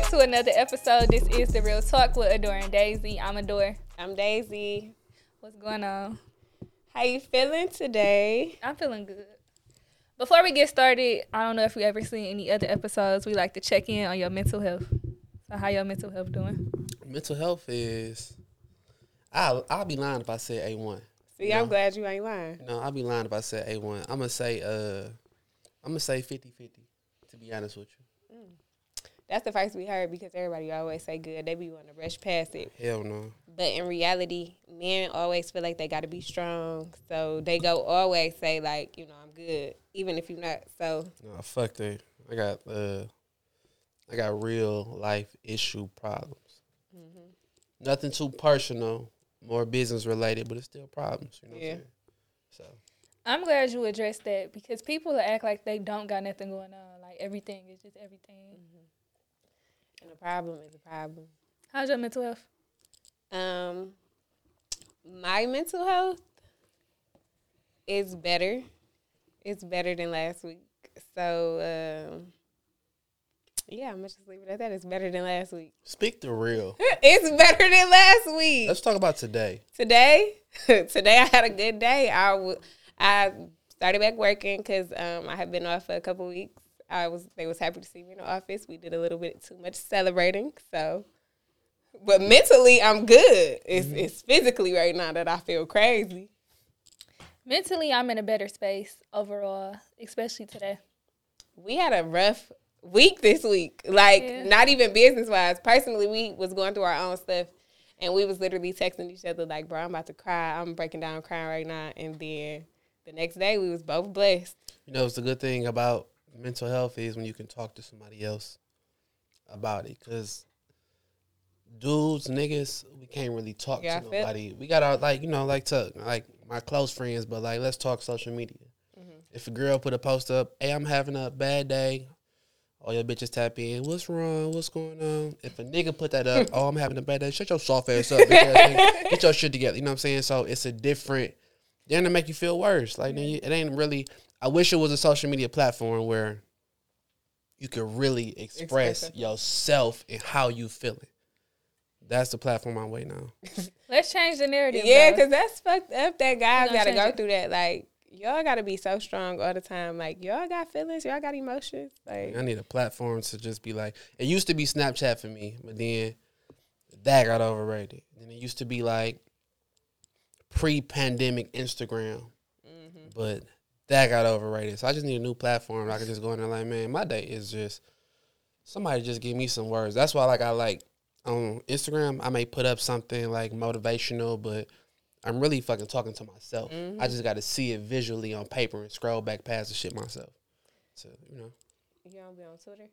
back to another episode. This is the Real Talk with Adore and Daisy. I'm Adore. I'm Daisy. What's going on? How you feeling today? I'm feeling good. Before we get started, I don't know if you ever seen any other episodes. We like to check in on your mental health. So how your mental health doing? Mental health is. I'll I'll be lying if I said A one. See, No. I'm glad you ain't lying. No, I'll be lying if I said A one. I'm gonna say uh, I'm gonna say 50-50, To be honest with you, That's the first we heard because everybody always say good. They be wanting to rush past it. hell no. But in reality, men always feel like they got to be strong. So they go always say like, you know, I'm good, even if you're not. So No, fuck that. I got uh, I got real life issue problems. Nothing too personal, more business related, but it's still problems. You know what Yeah. I'm saying? So I'm glad you addressed that because people act like they don't got nothing going on. Like everything is just everything. And the problem is a problem. How's your mental health? Um, my mental health is better. It's better than last week. So, um, yeah, I'm gonna just leave it at that. It's better than last week. speak the real. It's better than last week. Let's talk about today. today, today I had a good day. I w- I started back working because um, I had been off for a couple weeks. I was they was happy to see me in the office. We did a little bit too much celebrating, so. But mentally, I'm good. It's mm-hmm. it's physically right now that I feel crazy. Mentally, I'm in a better space overall, especially today. We had a rough week this week. Like Yeah. not even business wise. Personally, we was going through our own stuff, and we was literally texting each other like, "Bro, I'm about to cry. I'm breaking down crying right now." And then the next day, we was both blessed. You know, it's the good thing about mental health is when you can talk to somebody else about it. Because dudes, niggas, we can't really talk Yeah, to nobody. We got our like, you know, like to like my close friends, but like let's talk social media. Mm-hmm. If a girl put a post up, hey, I'm having a bad day. All your bitches tap in. What's wrong? What's going on? If a nigga put that up, oh, I'm having a bad day. Shut your soft ass up. bitch ass nigga. Get your shit together. You know what I'm saying? So it's a different. Then to make you feel worse. Like then you, it ain't really. I wish it was a social media platform where you could really express Express yourself and how you feeling. That's the platform I'm waiting on. Let's change the narrative. Yeah, because that's fucked up. That guys gonna got to go it. through that. Like y'all got to be so strong all the time. Like y'all got feelings. Y'all got emotions. Like I need a platform to just be like. It used to be Snapchat for me, but then that got overrated. And it used to be like pre-pandemic Instagram, mm-hmm. but that got overrated. So I just need a new platform. I can just go in there like, man, my day is just somebody just give me some words. That's why like I like on Instagram. I may put up something like motivational, but I'm really fucking talking to myself. Mm-hmm. I just got to see it visually on paper and scroll back past the shit myself. So you know. you don't be on Twitter.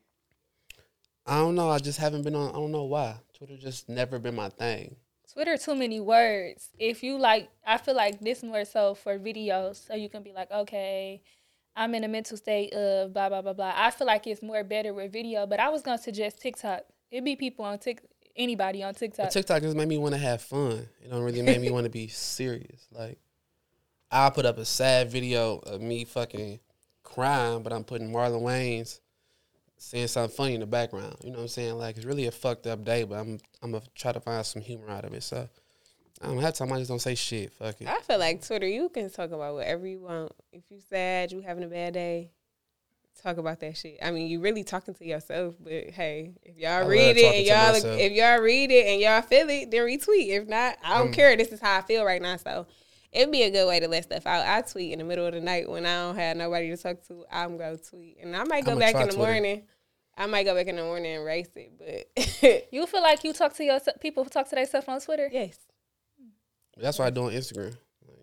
I don't know. I just haven't been on. I don't know why. Twitter just never been my thing. Twitter too many words. If you like, I feel like this more so for videos, so you can be like, okay, I'm in a mental state of blah blah blah blah. I feel like it's more better with video, but I was gonna suggest TikTok. It'd be people on Tik, anybody on TikTok. But TikTok just made me want to have fun. It don't really make me want to be serious. Like, I put up a sad video of me fucking crying, but I'm putting Marlon Wayans saying something funny in the background. You know what I'm saying? Like, it's really a fucked up day, but I'm I'm gonna try to find some humor out of it. So. I don't have time. I just don't say shit. Fuck it. I feel like Twitter. You can talk about whatever you want. If you sad, you having a bad day. Talk about that shit. I mean, you really talking to yourself, but hey, if y'all I read it and y'all myself. if y'all read it and y'all feel it, then retweet. If not, I don't Mm. care. This is how I feel right now. So it'd be a good way to let stuff out. I tweet in the middle of the night when I don't have nobody to talk to. I'm gonna tweet, and I might go back in the Twitter. morning. I might go back in the morning and erase it, but you feel like you talk to your people talk to their themselves on Twitter. yes, That's what I do on Instagram. Like,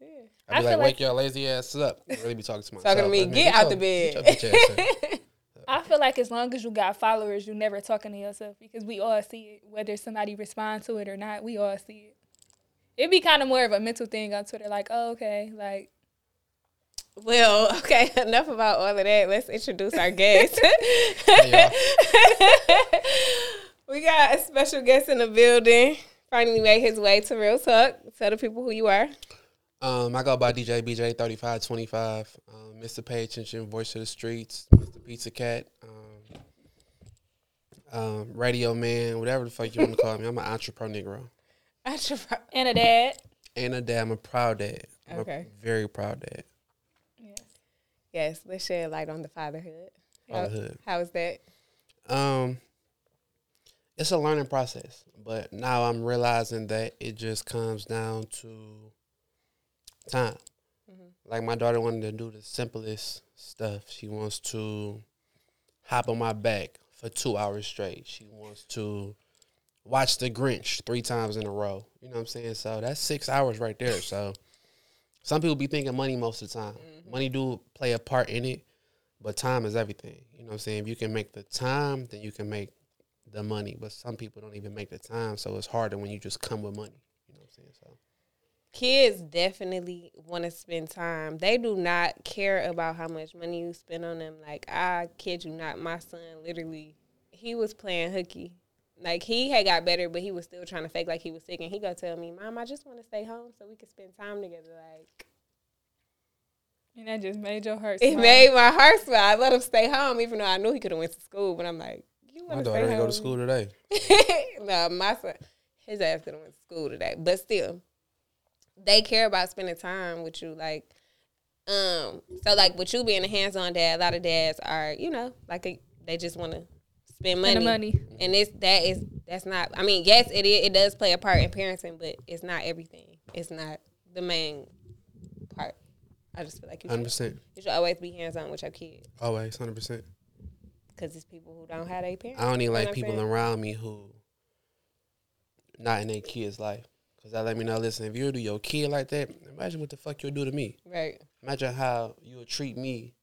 yeah. I I be feel like, like- wake your lazy ass up. I really be talking to myself. Talking to me, Like, get out your- the bed. your ass up. I feel like as long as you got followers, you never talking to yourself because we all see it, whether somebody responds to it or not. We all see it. It'd be kind of more of a mental thing on Twitter, like, oh, okay, like Well, okay, enough about all of that. Let's introduce our guest. we got a special guest in the building. Finally made his way to Real Talk. Tell the people who you are. Um, I go by DJ BJ thirty five twenty five. Um, Mr. Pay Attention, Voice of the Streets, Mr. Pizza Cat. Um, um, radio man, whatever the fuck you want to call me. I'm an entrepreneur, Entrepreneur. And a dad. and a dad. I'm a proud dad. I'm Okay. a very proud dad. Yeah. Yes, let's shed light on the fatherhood. How, Fatherhood. how is that? Um, it's a learning process, but now I'm realizing that it just comes down to time. Like my daughter wanted to do the simplest stuff. She wants to hop on my back for two hours straight. She wants to watch The Grinch three times in a row. You know what I'm saying? So that's six hours right there. So some people be thinking money most of the time. Mm-hmm. Money do play a part in it, but time is everything. You know what I'm saying? If you can make the time, then you can make the money. But some people don't even make the time, so it's harder when you just come with money. You know what I'm saying? So Kids definitely want to spend time. They do not care about how much money you spend on them. Like I kid you not, my son literally he was playing hooky. Like he had got better, but he was still trying to fake like he was sick. And he go tell me, "Mom, I just want to stay home so we can spend time together." Like And that just made your heart. it smile. made my heart swell. I let him stay home, even though I knew he could have went to school. But I'm like, "You my want to daughter stay didn't home?" go to school today. no, my son, his ass could have went to school today, but still, they care about spending time with you. Like, um, so like with you being a hands-on dad, a lot of dads are, you know, like a, they just want to spend money. And the money. and it's that is that's not. I mean, yes, it is, it does play a part in parenting, but it's not everything. It's not the main part. I just feel like you Hundred should, percent, you should always be hands-on with your kids always, hundred percent. because it's people who don't have their parents. I don't even like people saying? around me who not in their kid's life. Cause that let me know. Listen, if you do your kid like that, imagine what the fuck you'll do to me. Right. Imagine how you'll treat me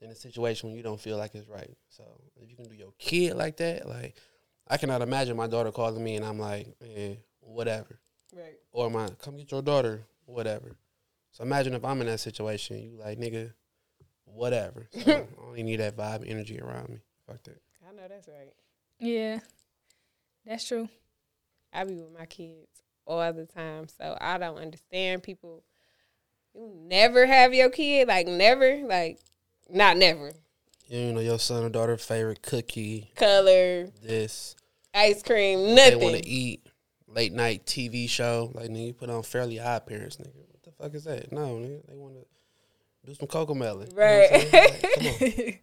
in a situation when you don't feel like it's right. So if you can do your kid like that, like I cannot imagine my daughter calling me and I'm like, man, whatever. Right. Or my come get your daughter, whatever. So imagine if I'm in that situation, you like nigga, whatever. So I only need that vibe energy around me. Fuck that. I know that's right. Yeah. That's true. I be with my kids all the time, so I don't understand people. You never have your kid, like never, like not never. You know your son or daughter favorite cookie, Color, this ice cream, nothing. they want to eat, late night TV show. Like nigga, you put on Fairly Odd Parents, nigga. What the fuck is that? No, nigga, they want to do some Cocomelon. You know Right. Like, come on.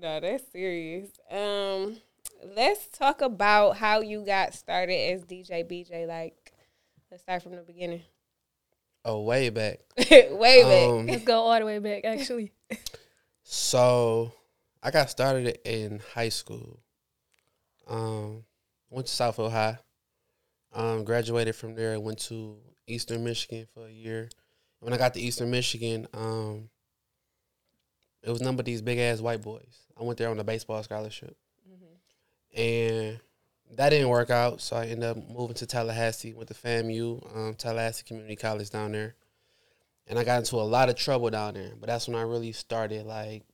no, that's serious. Um, let's talk about how you got started as DJ BJ. Like, let's start from the beginning. Oh, way back. Way back. Um, Let's go all the way back. Actually. So I got started in high school. Um, went to Southfield High. Um, graduated from there. And went to Eastern Michigan for a year. When I got to Eastern Michigan, um, it was none but these big ass white boys. I went there on a baseball scholarship, and that didn't work out. So I ended up moving to Tallahassee. Went to FAMU, um, Tallahassee Community College down there and I got into a lot of trouble down there. But that's when I really started like,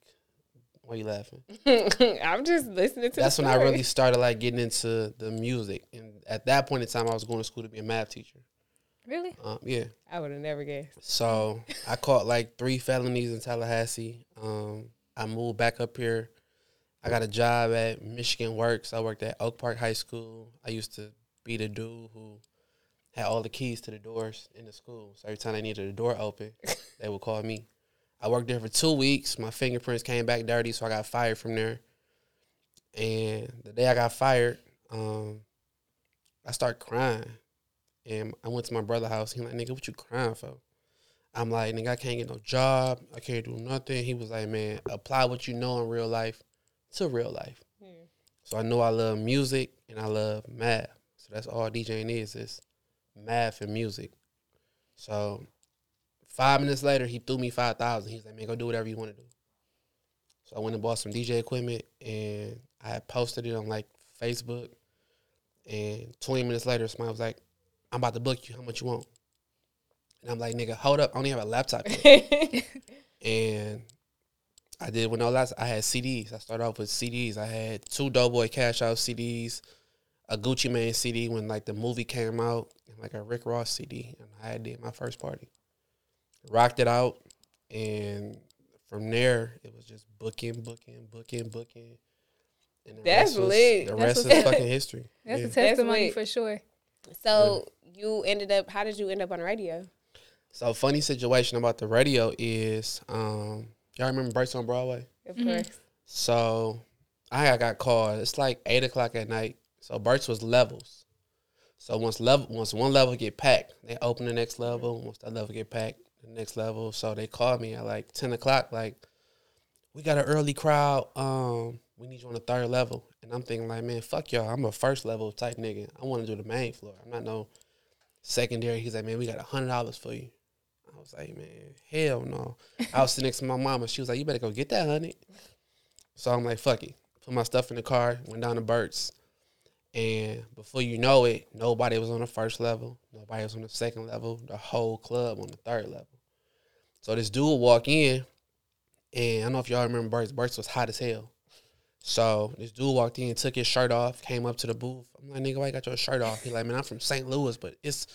why are you laughing? I'm just listening to. That's when I really started like getting into the music, and at that point in time, I was going to school to be a math teacher. Really? Um, yeah, I would have never guessed. so I caught like three felonies in Tallahassee. Um, I moved back up here. I got a job at Michigan Works. I worked at Oak Park High School. I used to be the dude who had all the keys to the doors in the school. So every time they needed a door open, they would call me. I worked there for two weeks. My fingerprints came back dirty, so I got fired from there. And the day I got fired, um, I started crying. And I went to my brother's house. He's like, nigga, what you crying for? I'm like, nigga, I can't get no job. I can't do nothing. He was like, man, apply what you know in real life to real life. So I know I love music and I love math. So that's all DJing is, is math and music. So five minutes later, he threw me 5000 He's like, man, go do whatever you want to do. So I went and bought some DJ equipment and I had posted it on like Facebook. And 20 minutes later, somebody was like, I'm about to book you. How much you want? And I'm like, nigga, hold up. I only have a laptop. and I did with no last I had CDs. I started off with CDs. I had two Doughboy Cash Out CDs, a Gucci Mane CD when like the movie came out, and like a Rick Ross CD. And I did my first party. Rocked it out. And from there, it was just booking, booking, booking, booking. And the That's rest was- lit. The That's rest what's is fucking history. That's Yeah. a testimony lit. for sure. So you ended up. How did you end up on radio? So funny situation about the radio is, um, y'all remember Burt's on Broadway? Of course. So I got called. It's like eight o'clock at night. So Burt's was levels. So once level, once one level get packed, they open the next level. Once that level get packed, the next level. So they called me at like ten o'clock. Like, we got an early crowd. Um, we need you on the third level. And I'm thinking like, man, fuck y'all. I'm a first level type nigga. I want to do the main floor. I'm not no secondary. He's like, man, we got a hundred dollars for you. I was like, man, hell no. I was sitting next to my mama. She was like, you better go get that hundred. So I'm like, fuck it. Put my stuff in the car, went down to Burt's. And before you know it, nobody was on the first level. Nobody was on the second level. The whole club on the third level. So this dude walk in, and I don't know if y'all remember Burt's. Burt's was hot as hell. So this dude walked in, took his shirt off, came up to the booth. I'm like, nigga, why you got your shirt off? He like, man, I'm from St. Louis, but it's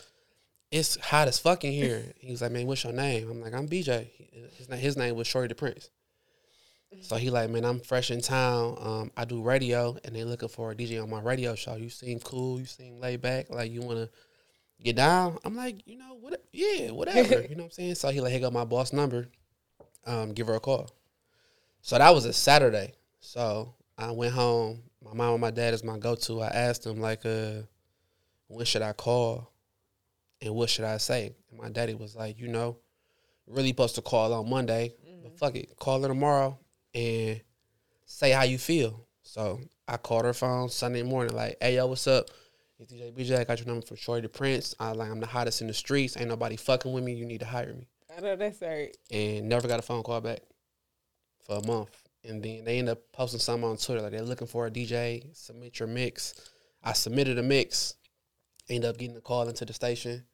it's hot as fucking here. He was like, man, what's your name? I'm like, I'm BJ. His, na- his name was Shorty the Prince. So he like, man, I'm fresh in town. Um, I do radio, and they looking for a DJ on my radio show. You seem cool. You seem laid back. Like you want to get down. I'm like, you know what? Yeah, whatever. you know what I'm saying? So he like, hey, got my boss number. Um, give her a call. So that was a Saturday. So I went home. My mom and my dad is my go-to. I asked them like, uh, when should I call, and what should I say? And my daddy was like, you know, really supposed to call on Monday, but fuck it, call her tomorrow and say how you feel. So I called her phone Sunday morning, like, hey yo, what's up? It's DJ BJ, I got your number from Shorty the Prince. I like I'm the hottest in the streets. Ain't nobody fucking with me. You need to hire me. I know that's right. And never got a phone call back for a month. And then they end up posting something on Twitter like they're looking for a DJ. Submit your mix. I submitted a mix. End up getting a call into the station.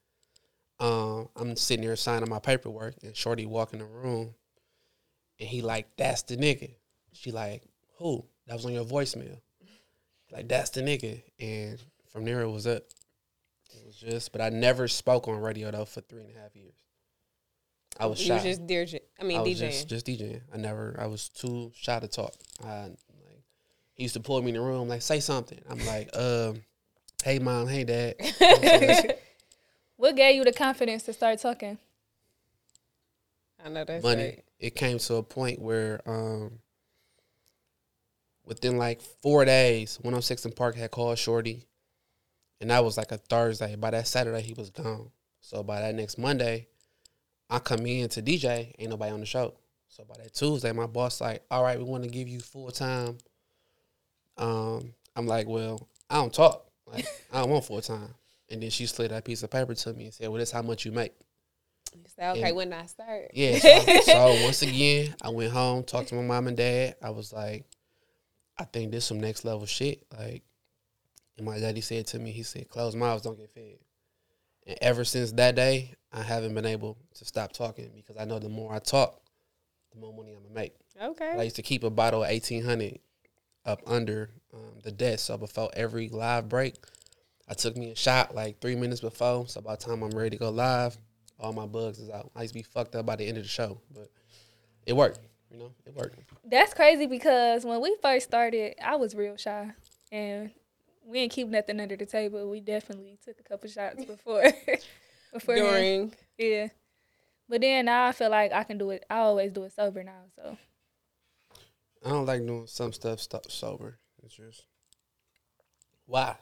Um, I'm sitting there signing my paperwork, and Shorty walk in the room, and he like, "That's the nigga." She like, "Who?" That was on your voicemail. Like, that's the nigga. And from there, it was up. It was just, but I never spoke on radio though for three and a half years. I was you shy. was just DJ. I mean I was DJing. just just DJing. I never. I was too shy to talk. I like. He used to pull me in the room like, say something. I'm like, um, hey mom, hey dad. You what What gave you the confidence to start talking? I know that's money. right. It came to a point where um within like four days, 106 & Park had called Shorty. And that was like a Thursday. By that Saturday he was gone. So by that next Monday, I come in to DJ, ain't nobody on the show. So by that Tuesday, my boss like, all right, we want to give you full time. Um, I'm like, well, I don't talk. Like, I don't want full time. And then she slid that piece of paper to me and said, Well, that's how much you make. Okay, And- when I start. Yeah. So, so once again, I went home, talked to my mom and dad. I was like, I think this is some next level shit. Like, and my daddy said to me, he said, closed mouths don't get fed. And ever since that day, I haven't been able to stop talking because I know the more I talk, the more money I'm gonna make. Okay. I used to keep a bottle of eighteen hundred up under um, the desk. So before every live break, I took me a shot like three minutes before. So by the time I'm ready to go live, all my bugs is out. I used to be fucked up by the end of the show, but it worked. You know, it worked. That's crazy because when we first started, I was real shy, and we didn't keep nothing under the table. We definitely took a couple shots before, before During. yeah. But then now I feel like I can do it. I always do it sober now. So I don't like doing some stuff stop sober. It's just why.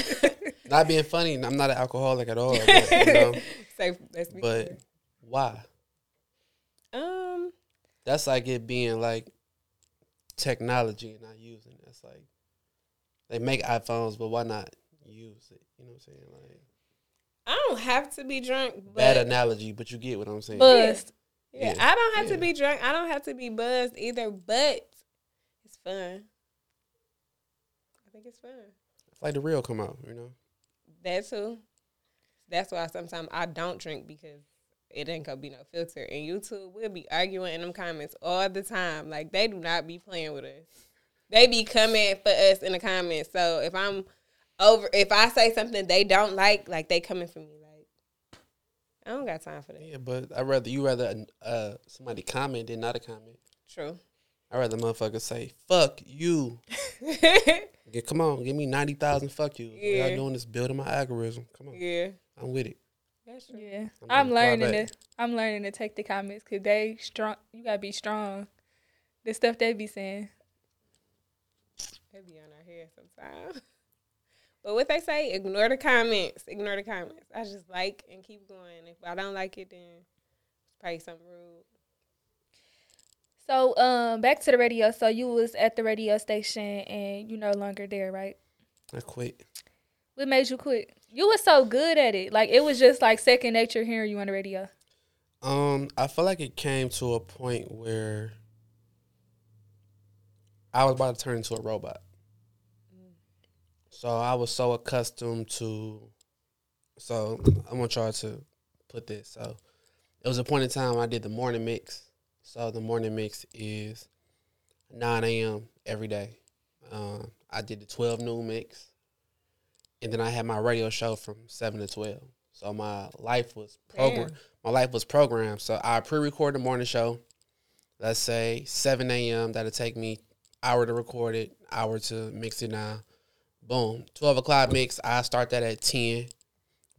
not being funny. I'm not an alcoholic at all. But, you know, Say, let's but why? Um, That's like it being like technology and not using. it. That's like they make iPhones, but why not use it? You know what I'm saying? Like I don't have to be drunk, but bad analogy, but you get what I'm saying. buzzed. yeah, Yeah. I don't have Yeah. to be drunk. I don't have to be buzzed either, but it's fun. I think it's fun. It's like the real come out. You know. That too. That's why sometimes I don't drink because it ain't gonna be no filter. And YouTube will be arguing in them comments all the time. Like they do not be playing with us. They be coming for us in the comments. So if I'm over, if I say something they don't like, like they coming for me. Like I don't got time for that. Yeah, but I rather you rather uh somebody comment than not a comment. True. I rather motherfuckers say "fuck you" Yeah, come on, give me ninety thousand. Fuck you. All Yeah. y'all doing this building my algorithm. Come on, yeah, I'm with it. that's true. Yeah, I'm I'm learning to. I'm learning to take the comments because they strong. You gotta be strong. The stuff they be saying. They be on our head sometimes. But what they say, ignore the comments. Ignore the comments. I just like and keep going. If I don't like it, then it's probably something rude. So, um, back to the radio. So you was at the radio station and you no longer there, right? I quit. What made you quit? You was so good at it. Like it was just like second nature hearing you on the radio. Um, I feel like it came to a point where I was about to turn into a robot. So I was so accustomed to. So I want y'all to put this. So it was a point in time I did the morning mix. So the morning mix is 9 a.m. every day. Um, I did the 12 noon mix, and then I had my radio show from 7 to 12. So my life was programmed my life was programmed. So I pre-record the morning show. Let's say 7 a.m. That'll take me hour to record it, hour to mix it now. Boom. 12 o'clock mix. I start that at 10.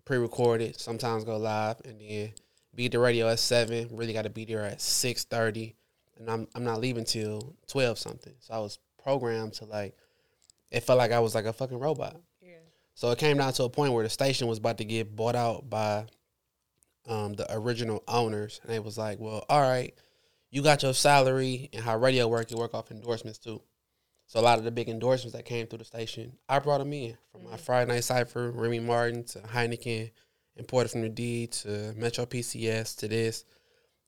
Pre-record it. Sometimes go live and then be at the radio at 7. Really got to be there at 6.30. And I'm, I'm not leaving till 12 something. So I was programmed to like, it felt like I was like a fucking robot. Yeah. So it came down to a point where the station was about to get bought out by um, the original owners, and they was like, "Well, all right, you got your salary and how radio work, you work off endorsements too." So a lot of the big endorsements that came through the station, I brought them in from my Friday Night Cipher, Remy Martin to Heineken, imported from the D to Metro PCS to this.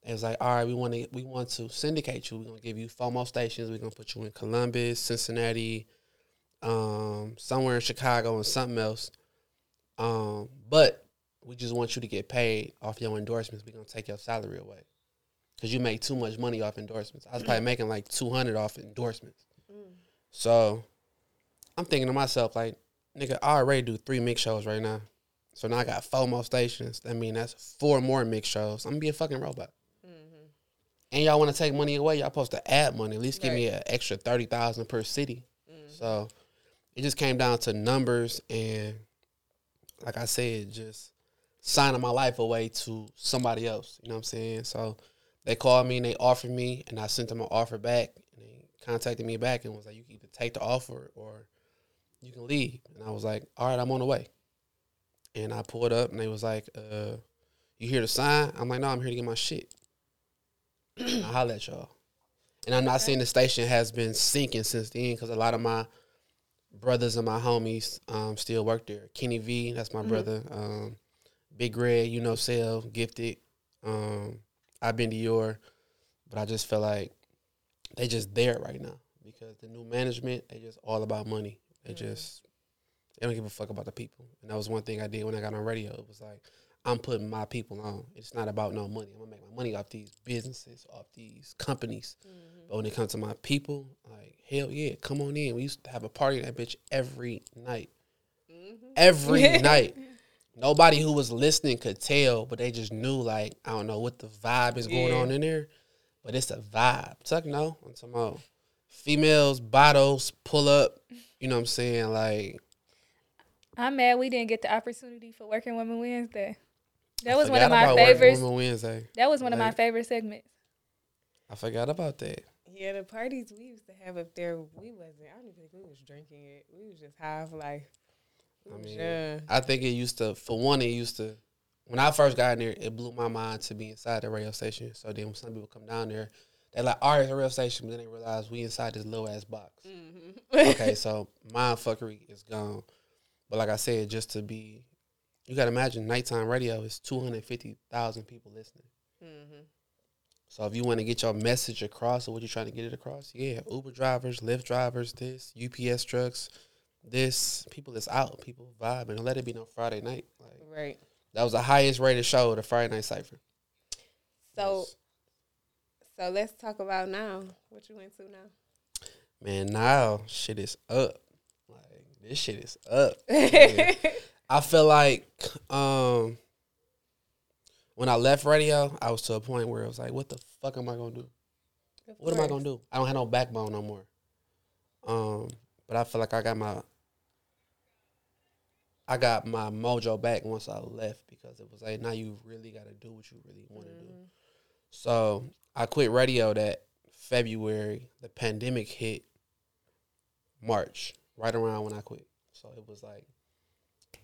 It was like, all right, we want to we want to syndicate you. We're gonna give you four more stations. We're gonna put you in Columbus, Cincinnati, um, somewhere in Chicago, and something else. Um, but we just want you to get paid off your endorsements. We're gonna take your salary away because you make too much money off endorsements. I was probably making like two hundred off endorsements. So I'm thinking to myself, like, nigga, I already do three mix shows right now. So now I got four more stations. That mean that's four more mix shows. I'm gonna be a fucking robot. Mm-hmm. And y'all want to take money away? Y'all supposed to add money. At least give me an extra thirty thousand per city. Mm-hmm. So it just came down to numbers and, like I said, just signing my life away to somebody else. You know what I'm saying? So they called me and they offered me, and I sent them an offer back. And they contacted me back and was like, "You can either take the offer or you can leave." And I was like, "All right, I'm on the way." And I pulled up, and they was like, uh, "You here to sign?" I'm like, "No, I'm here to get my shit." I holler at y'all. And I'm not saying the station has been sinking since then because a lot of my brothers and my homies um, still work there. Kenny V, that's my brother. Um, Big Red, you know, Sell, Gifted. Um, I've been to your, but I just feel like they just there right now because the new management, they just all about money. They just they don't give a fuck about the people. And that was one thing I did when I got on radio. It was like I'm putting my people on. It's not about no money. I'm gonna make my money off these businesses, off these companies. Mm-hmm. But when it comes to my people, like hell yeah, come on in. We used to have a party in that bitch every night. Mm-hmm. Every night. Nobody who was listening could tell, but they just knew like I don't know what the vibe is going Yeah. on in there. But it's a vibe. Tuck no. I'm talking about females, bottles, pull up. You know what I'm saying? Like I'm mad we didn't get the opportunity for Working Women Wednesday. That was one of my about Working favorites. Women Wednesday. That was one of my favorite segments. I forgot about that. Yeah, the parties we used to have up there, we wasn't. I don't even think we was drinking it. We was just high for life. We I mean, young. I think it used to. For one, it used to. When I first got in there, it blew my mind to be inside the radio station. So then, when some people come down there, they're like, "All right, it's a radio station," but then they realize we inside this little ass box. Mm-hmm. okay, so mind fuckery is gone. But like I said, just to be, you got to imagine nighttime radio is two hundred fifty thousand people listening. Mm-hmm. So if you want to get your message across or what you're trying to get it across, yeah, Uber drivers, Lyft drivers, this UPS trucks, this people that's out, people vibing. Don't let it be no Friday night. Like Right. that was the highest rated show, the Friday Night Cipher. So, so let's talk about now. What you into now? man, now shit is up. This shit is up. I feel like um when I left radio, I was to a point where I was like, what the fuck am I gonna do? Of What am I gonna do? I don't have no backbone no more. Um, but I feel like I got my I got my mojo back once I left because it was like now you really got to do what you really want to do. So I quit radio that February. The pandemic hit March, right around when I quit. So it was like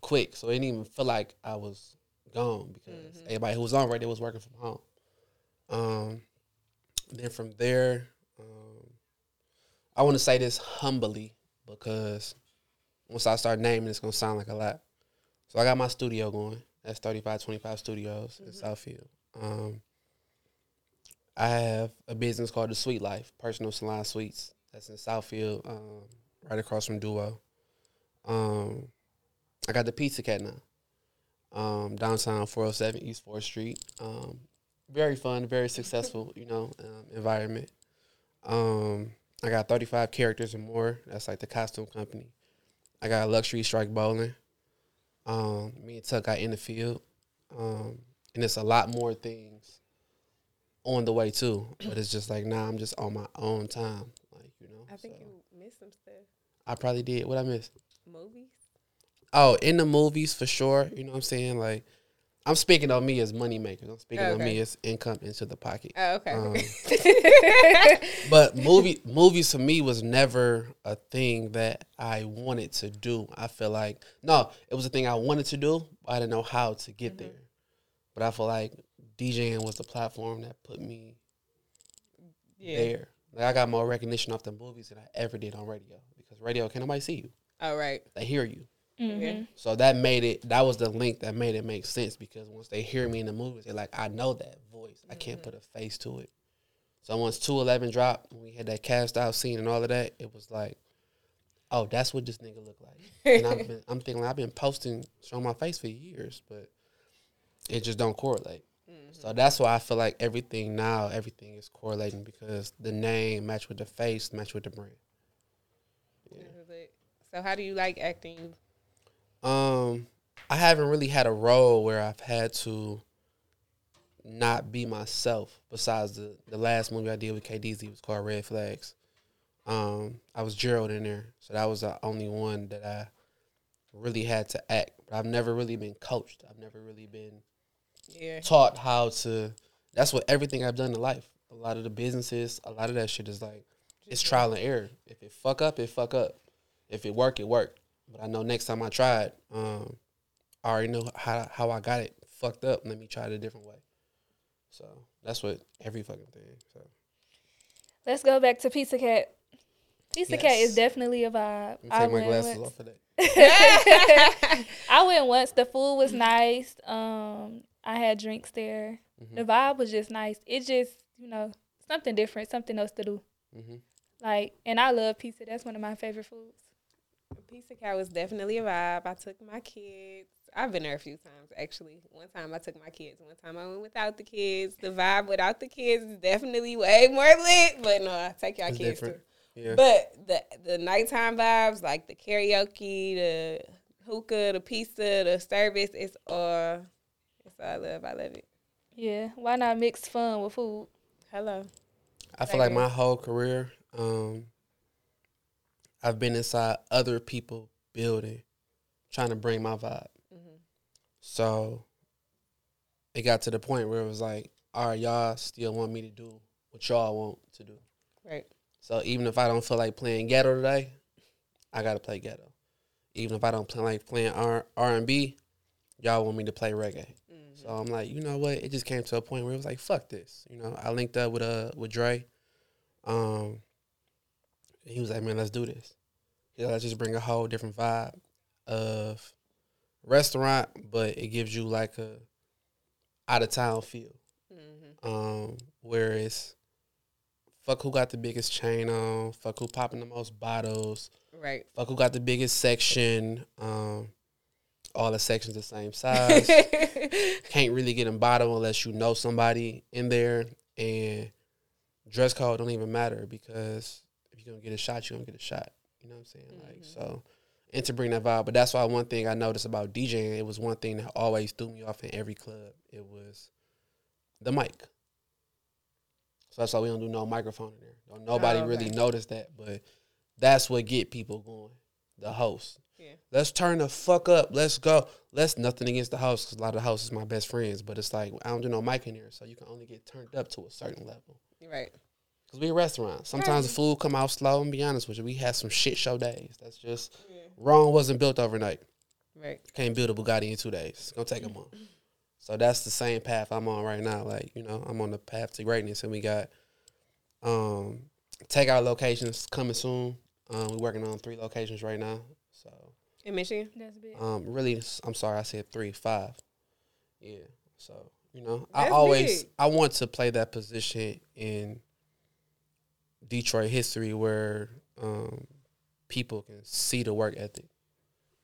quick. So it didn't even feel like I was gone because Mhm. everybody who was on radio was working from home. Um, then from there, um, I want to say this humbly because once I start naming, it's gonna sound like a lot. So I got my studio going. That's thirty five twenty five Studios in Mhm. Southfield. Um, I have a business called The Sweet Life, Personal Salon Suites. That's in Southfield, um, right across from Duo. Um, I got the Pizza Cat now, um, downtown 407 East 4th Street. Um, very fun, very successful, you know, um, environment. Um, I got 35 characters and more. That's like the costume company. I got Luxury Strike Bowling. Um, me and Tuck got in the field. Um, and it's a lot more things on the way too. But it's just like now I'm just on my own time. Like, you know. I think so. you missed some stuff. I probably did. What I missed? Movies. Oh, in the movies for sure. You know what I'm saying? Like I'm speaking of me as money makers. I'm speaking of Okay. me as income into the pocket. Oh, okay. Um, But movie movies to me was never a thing that I wanted to do. I feel like no, it was a thing I wanted to do. But I didn't know how to get Mhm. there. But I feel like DJing was the platform that put me yeah. there. Like I got more recognition off the movies than I ever did on radio radio can nobody see you. All right. They hear you. Mhm. So that made it. That was the link that made it make sense because once they hear me in the movies, they're like, I know that voice. I can't Mhm. put a face to it. So once two eleven dropped, when we had that cast out scene and all of that, it was like, oh, that's what this nigga look like. And I've been, I'm thinking I've been posting, showing my face for years, but it just don't correlate. Mhm. So that's why I feel like everything now, everything is correlating because the name match with the face, match with the brand. Yeah. This is it. So how do you like acting? Um, I haven't really had a role where I've had to not be myself. Besides the the last movie I did with KDZ was called Red Flags. Um, I was Gerald in there, so that was the only one that I really had to act. But I've never really been coached. I've never really been Yeah. taught how to. That's what everything I've done in life. A lot of the businesses, a lot of that shit is like it's trial and error. If it fuck up, it fuck up. If it worked, it worked. But I know next time I it, um, I already know how how I got it fucked up. Let me try it a different way. So that's what every fucking thing. So Let's go back to Pizza Cat. Pizza Cat is definitely a vibe. I went glasses once. off for that. I went once. The food was nice. Um, I had drinks there. Mhm. The vibe was just nice. It just, you know, something different, something else to do. hmm Like, and I love pizza. That's one of my favorite foods. Pizza Cat was definitely a vibe. I took my kids. I've been there a few times actually. One time I took my kids. One time I went without the kids. The vibe without the kids is definitely way more lit. But no, I take y'all It's kids different. too. Yeah. But the the nighttime vibes, like the karaoke, the hookah, the pizza, the service, it's all it's all I love. I love it. Yeah. Why not mix fun with food? Hello. I feel like my whole career, um, I've been inside other people building, trying to bring my vibe. hmm So it got to the point where it was like, all right, y'all still want me to do what y'all want to do. Right. So even if I don't feel like playing ghetto today, I gotta play ghetto. Even if I don't play like playing R and B, y'all want me to play reggae. Mhm. So I'm like, you know what? It just came to a point where it was like, fuck this. You know, I linked up with uh with Dre. Um, he was like, man, let's do this. Yeah, let's just bring a whole different vibe of restaurant, but it gives you like a out of town feel. Mhm. Um, whereas fuck who got the biggest chain on, fuck who popping the most bottles, Right. fuck who got the biggest section. Um, all the sections the same size. Can't really get in bottle unless you know somebody in there, and dress code don't even matter because if you're gonna get a shot, you're gonna get a shot. You know what I'm saying? Like Mhm. so, and to bring that vibe. But that's why one thing I noticed about DJing, it was one thing that always threw me off in every club. It was the mic. So that's why we don't do no microphone in there. Don't nobody Oh, okay. really notice that, but That's what get people going. The host. Yeah. Let's turn the fuck up. Let's go. Let's nothing against the host because a lot of the hosts is my best friends, but it's like I don't do no mic in here, so you can only get turned up to a certain level. Right. Cause we a restaurant. Sometimes the food come out slow. And be honest with you, we had some shit show days. That's just Rome wasn't built overnight. Right. Can't build a Bugatti in two days. It's gonna take a month. So that's the same path I'm on right now. Like you know, I'm on the path to greatness, and we got um take our locations coming soon. Um, we're working on three locations right now. So In Michigan. That's big. um, really, I'm sorry, I said three, five. Yeah. So you know, I always big. I want to play that position in Detroit history where um, people can see the work ethic.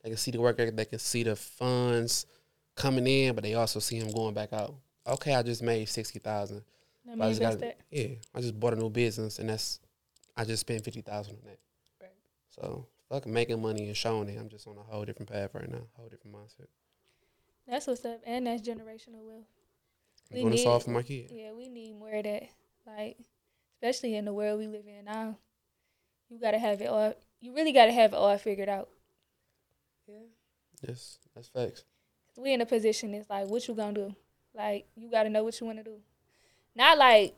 They can see the work ethic. They can see the funds coming in, but they also see him going back out. Okay, I just made sixty thousand. I just got that. yeah. I just bought a new business, and that's I just spent fifty thousand on that. Right. So fuck making money and showing it. I'm just on a whole different path right now, whole different mindset. That's what's up, and that's generational wealth. We need all for my kids. Yeah, we need more of that. Like, especially in the world we live in now, you gotta have it all. You really gotta have it all figured out. Yeah. Yes, that's facts. we in a position it's like what you gonna do like you gotta know what you want to do not like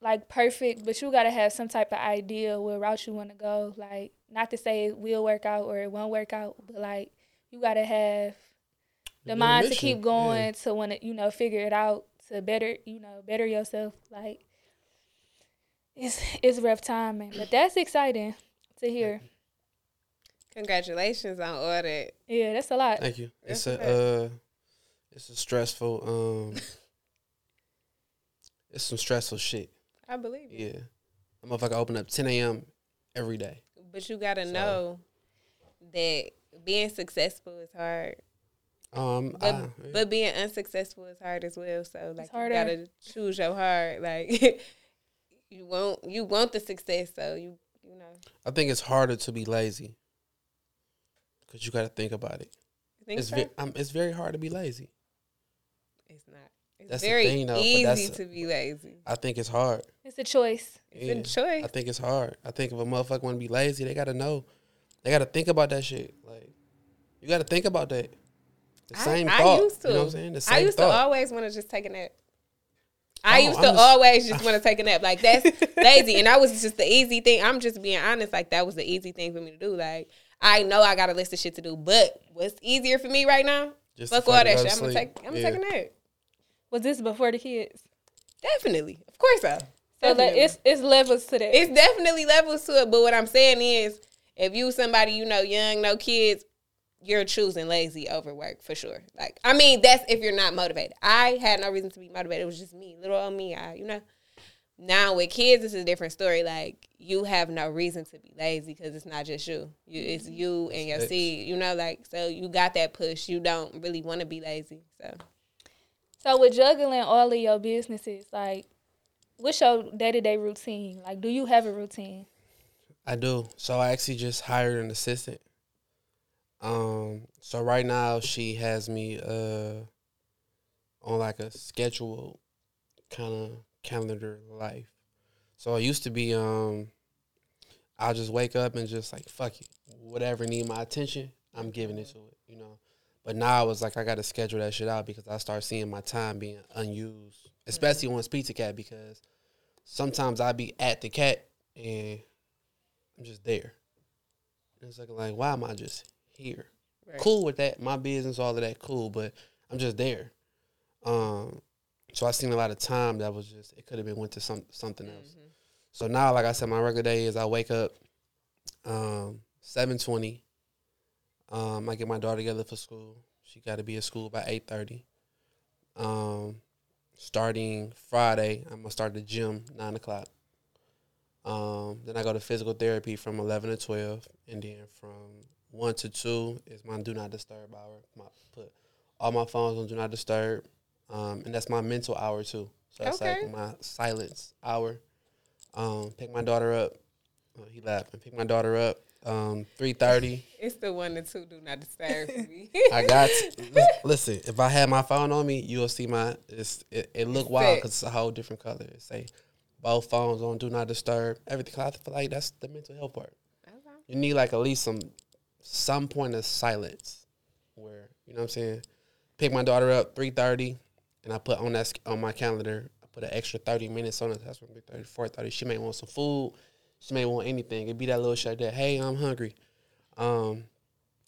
like perfect but you gotta have some type of idea what route you want to go like not to say it will work out or it won't work out but like you gotta have the Get a mind to mission, keep yeah. going to want to you know figure it out to better you know better yourself like it's it's rough time man but that's exciting to hear Congratulations on all that. yeah that's a lot Thank you. It's That's a uh, it's a stressful um, it's some stressful shit. I believe you. Yeah, I'm motherfucker open up 10 a.m. every day. But you gotta So- know that being successful is hard. Um, But I- but being unsuccessful is hard as well. So like you gotta choose your heart. Like you want you want the success, so you you know. I think it's harder to be lazy because you got to think about it. Think It's so? ve- um, it's very hard to be lazy. it's not. It's That's the very thing, though, but easy that's- to be lazy. I think it's hard. it's a choice It's Yeah. a choice. I think it's hard. I think if a motherfucker want to be lazy, they got to know. They got to think about that shit. Like you got to think about that. The I- same I thought. used to. You know what I'm saying? The same I used thought. to always want to just take a nap. I Oh, used I'm to just- always just want to take a nap. Like that's lazy, and that was just the easy thing. I'm just being honest. Like that was the easy thing for me to do. Like I know I got a list of shit to do, but what's easier for me right now? Just Fuck all that shit. I'm gonna take. I'm gonna take a nap. was this before the kids Definitely, of course so. So like it's it's levels to that. it's definitely levels to it. But what I'm saying is, if you somebody you know young, no kids, you're choosing lazy over work for sure. Like I mean, that's if you're not motivated. I had no reason to be motivated. It was just me, little old me. I, you know. Now with kids, it's a different story. Like you have no reason to be lazy because it's not just you. you it's mm-hmm. you and your seed. You know, like so you got that push. You don't really want to be lazy. So so with juggling all of your businesses, like what's your day to day routine? Like do you have a routine? I do. So I actually just hired an assistant. Um, so right now she has me uh on like a scheduled kind of calendar life. So it used to be um I'll just wake up and just like fuck it. Whatever need my attention, I'm giving it to it, you know. But now I was like I gotta schedule that shit out because I start seeing my time being unused. Especially on Pizza Cat because sometimes I be at the cat and I'm just there. And it's like, like, why am I just here? Right. Cool with that, my business, all of that, cool, but I'm just there. Um, so I seen a lot of time that was just it could have been went to some something else. Mm-hmm. So now, like I said, my regular day is I wake up um seven twenty. Um, I get my daughter together for school. She got to be at school by eight thirty. Um, starting Friday, I'm gonna start the gym nine o'clock. Um, then I go to physical therapy from eleven to twelve, and then from one to two is my do not disturb hour. My put all my phones on do not disturb, um, and that's my mental hour too. So that's Okay. like my silence hour. Um, pick my daughter up. Oh, he laughing. Pick my daughter up. Um, three thirty. it's the one to two do not disturb me. I got. li- listen, if I had my phone on me, you'll see my. It's it, it look wild because it's a whole different color. It say both phones on do not disturb. Everything. I feel like that's the mental health part. Okay. You need like at least some some point of silence where you know what I'm saying. Pick my daughter up three thirty, and I put on that on my calendar. I put an extra thirty minutes on it. That's when 3:30, 4:30. She may want some food. She may want anything. It'd be that little shit that hey, I'm hungry. Um,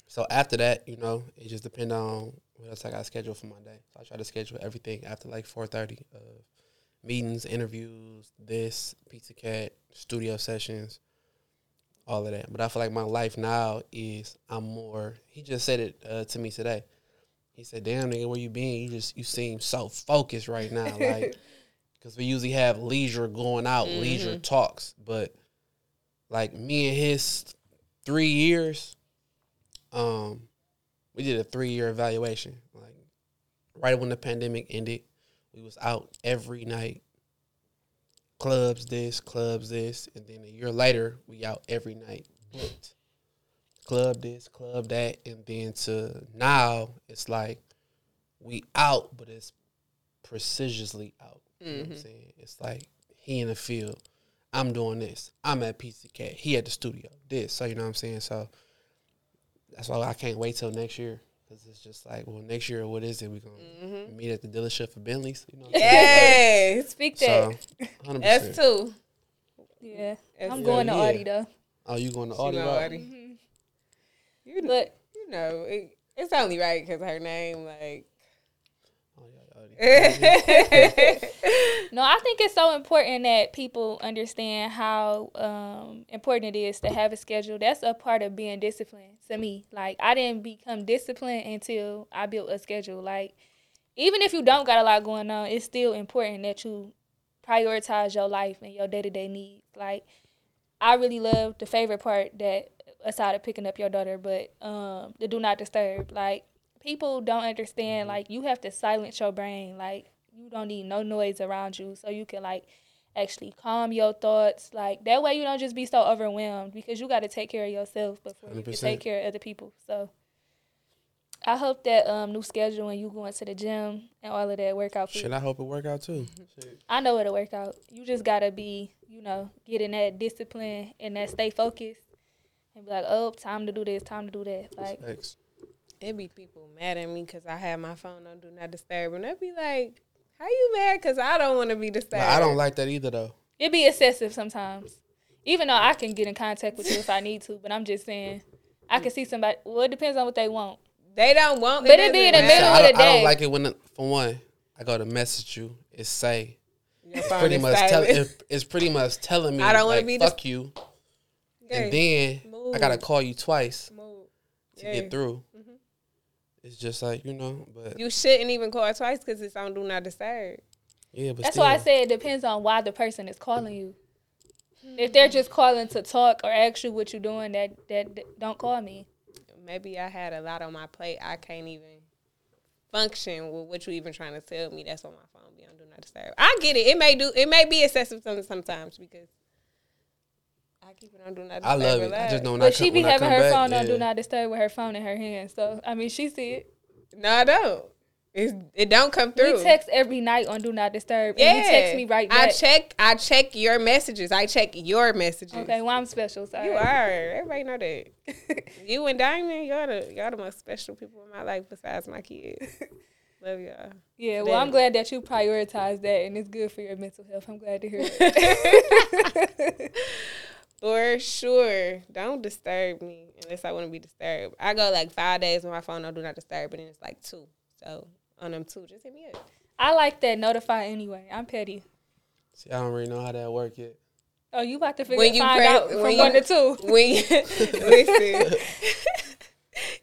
so after that, you know, it just depends on what else I got scheduled for my day. So I try to schedule everything after like four thirty. Uh, meetings, interviews, this pizza cat, studio sessions, all of that. But I feel like my life now is I'm more. He just said it uh, to me today. He said, "Damn nigga, where you been? You just you seem so focused right now, like." Because we usually have leisure going out, leisure talks, but like me and his three years, um, we did a three year evaluation. Like right when the pandemic ended, we was out every night. Clubs this, clubs this, and then a year later we out every night booked. Club this, club that, and then to now it's like we out, but it's precisely out. You know what I'm mm-hmm. saying? It's like he in the field. I'm doing this. I'm at PCK. He at the studio. This. So you know what I'm saying? So that's why I can't wait till next year. Cause it's just like, well, next year, what is it? We gonna mm-hmm. meet at the dealership for Bentleys. You know what I'm saying? Yes. Speak that. So, 100%. That's two. yeah. That's I'm two. going to Yeah. Audi though. Oh, you going to She Audi? know Rock? Audi. Mm-hmm. You, But you know, it, it's only right because her name, like. No, I think it's so important that people understand how um, important it is to have a schedule. That's a part of being disciplined to me. Like, I didn't become disciplined until I built a schedule. Like, even if you don't got a lot going on, it's still important that you prioritize your life and your day to day needs. Like, I really love the favorite part that aside of picking up your daughter, but um, the do not disturb. Like, people don't understand. Like, you have to silence your brain. Like, you don't need no noise around you so you can like actually calm your thoughts like that way you don't just be so overwhelmed because you got to take care of yourself before you can take care of other people so i hope that um new schedule when you going to the gym and all of that work out for you. Shit, I hope it work out too. I know it'll work out you just gotta be you know getting that discipline and that stay focused and be like oh time to do this time to do that like Thanks. It be people mad at me because I have my phone on Do Not Disturb. And they be like, how you mad? Because I don't want to be disturbed. But I don't like that either though. it be excessive sometimes. Even though I can get in contact with you if I need to, but I'm just saying I can see somebody. Well, it depends on what they want. They don't want me. But it be in the doesn't middle So of don't, the I don't day. like it when, the, for one, I go to message you. It say Your phone pretty much tell, it, it's pretty much telling me I don't wanna like, be dis- fuck you, Okay. and then I gotta call you twice Move. to Yeah. get through. It's just like you know, but You shouldn't even call twice because it's on Do Not Disturb. yeah, but That's still, why I say it depends on why the person is calling you. If they're just calling to talk or ask you what you're doing, that that, that- don't call me. Maybe I had a lot on my plate. I can't even function with what you even trying to tell me. That's why my phone be on Do Not Disturb. I get it. It may do. It may be excessive sometimes because I keep it on Do Not Disturb. I love it. I relax. just know when I But come, she be when having her back, phone on yeah. do not disturb with her phone in her hand. So I mean, she see it. No, I don't. It's, it don't come through. We text every night on do not disturb, yeah, and you text me right I check. I check your messages. I check your messages. okay, well I'm special. Sorry. You are. Everybody know that. you and Diamond, y'all the y'all the most special people in my life besides my kids. Love y'all. Yeah, well, I'm glad that you prioritize that, and it's good for your mental health. I'm glad to hear that. For sure. Don't disturb me unless I want to be disturbed. I go like five days with my phone on do not disturb, and then it's like two. So on them two, just hit me up. I like that notify anyway. I'm petty. See, I don't really know how that work yet. Oh, you about to figure When you find press- out from when one to two. When you, listen,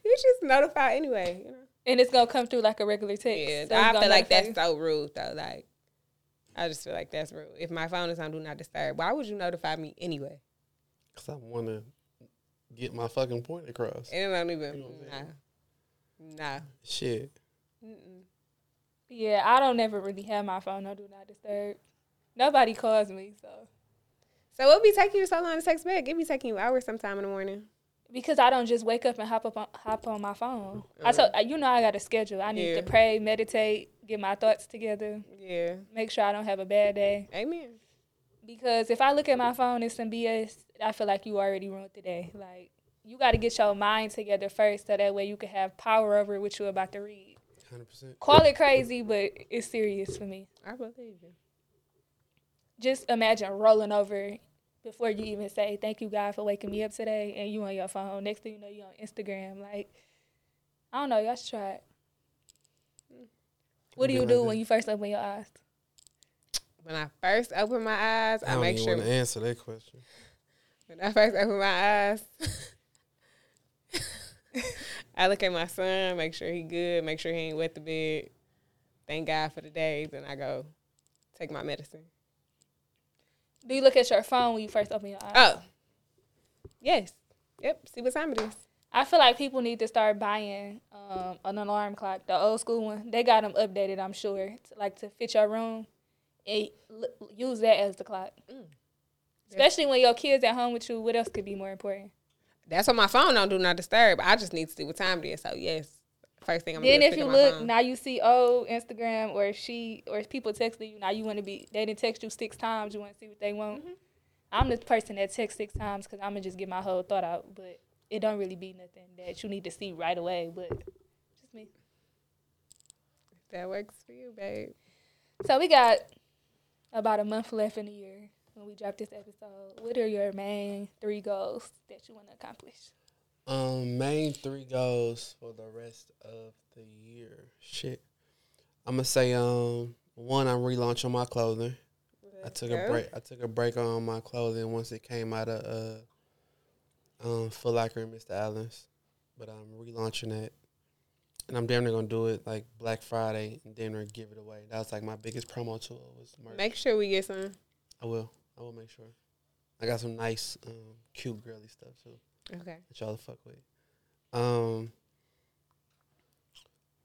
you just notify anyway. You know? And it's gonna come through like a regular text. Yeah, So I feel like notify that's so rude though. Like, I just feel like that's rude. If my phone is on do not disturb, why would you notify me anyway? Cause I want to get my fucking point across. It don't even. You know Nah, nah. Shit. Mm-mm. Yeah, I don't never really have my phone on do not disturb. Nobody calls me, so So what be taking you so long to text back? It be taking you hours sometime in the morning. because I don't just wake up and hop up on, hop on my phone. I told you know I got a schedule. I need Yeah. to pray, meditate, get my thoughts together, Yeah. make sure I don't have a bad day. Amen. Because if I look at my phone and some BS, I feel like you already ruined the day. Like you got to get your mind together first, so that way you can have power over what you're about to read. Hundred percent. Call it crazy, but it's serious for me. I believe you. Just imagine rolling over before you even say thank you God for waking me up today, and you on your phone. Next thing you know, you on Instagram. Like I don't know, y'all should try it. What do you do that. when you first open your eyes? When I first open my eyes, I I, don't make even sure. want to answer that question. When I first open my eyes, I look at my son, make sure he good, make sure he ain't wet the bed. Thank God for the day. Then I go take my medicine. Do you look at your phone when you first open your eyes? Oh, yes, yep. See what time it is. I feel like people need to start buying um, an alarm clock, the old school one. They got them updated, I'm sure, to, like to fit your room. And l- use that as the clock. Mm. Especially when your kids at home with you. What else could be more important? That's what my phone don't do not disturb. I just need to see what time it is. So yes, first thing I'm then if you pick up my look phone. now, you see oh Instagram or she or people texting you. Now you want to be they didn't text you six times. You want to see what they want. Mm-hmm. I'm the person that texts six times because I'm gonna just get my whole thought out. But it don't really be nothing that you need to see right away. But just me. that works for you, babe. So we got about a month left in the year when we drop this episode. What are your main three goals that you want to accomplish? Um, main three goals for the rest of the year. Shit, I'm gonna say um one. I'm relaunching my clothing. I took a break. I took a break on my clothing once it came out of uh, um, Foot Locker and Mr. Allen's, but I'm relaunching it, and I'm damn near gonna do it like Black Friday and damn near give it away. That was like my biggest promo tool was merch. Make sure we get some. I will. I will make sure. I got some nice, um, cute girly stuff too Okay. that y'all the fuck with. Um,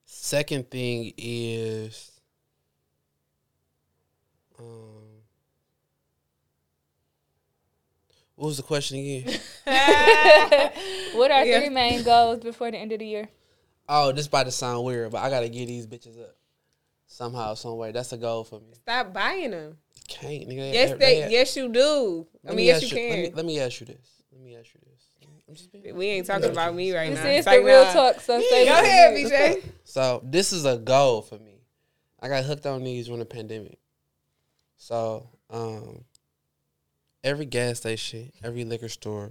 second thing is, um, what was the question again? what are Yeah. three main goals before the end of the year? oh, this about to sound weird, but I gotta get these bitches up somehow, some way. That's a goal for me. Stop buying them. Can't nigga. Yes, they. they- Yes, you do. I let mean, me yes, ask you Let me, can. let me ask you this. Let me ask you this. I'm just being- We ain't talking about me right This now. is Say the real nah. talk. So say Go what ahead. BJ. So this is a goal for me. I got hooked on these during the pandemic. So um, every gas station, every liquor store,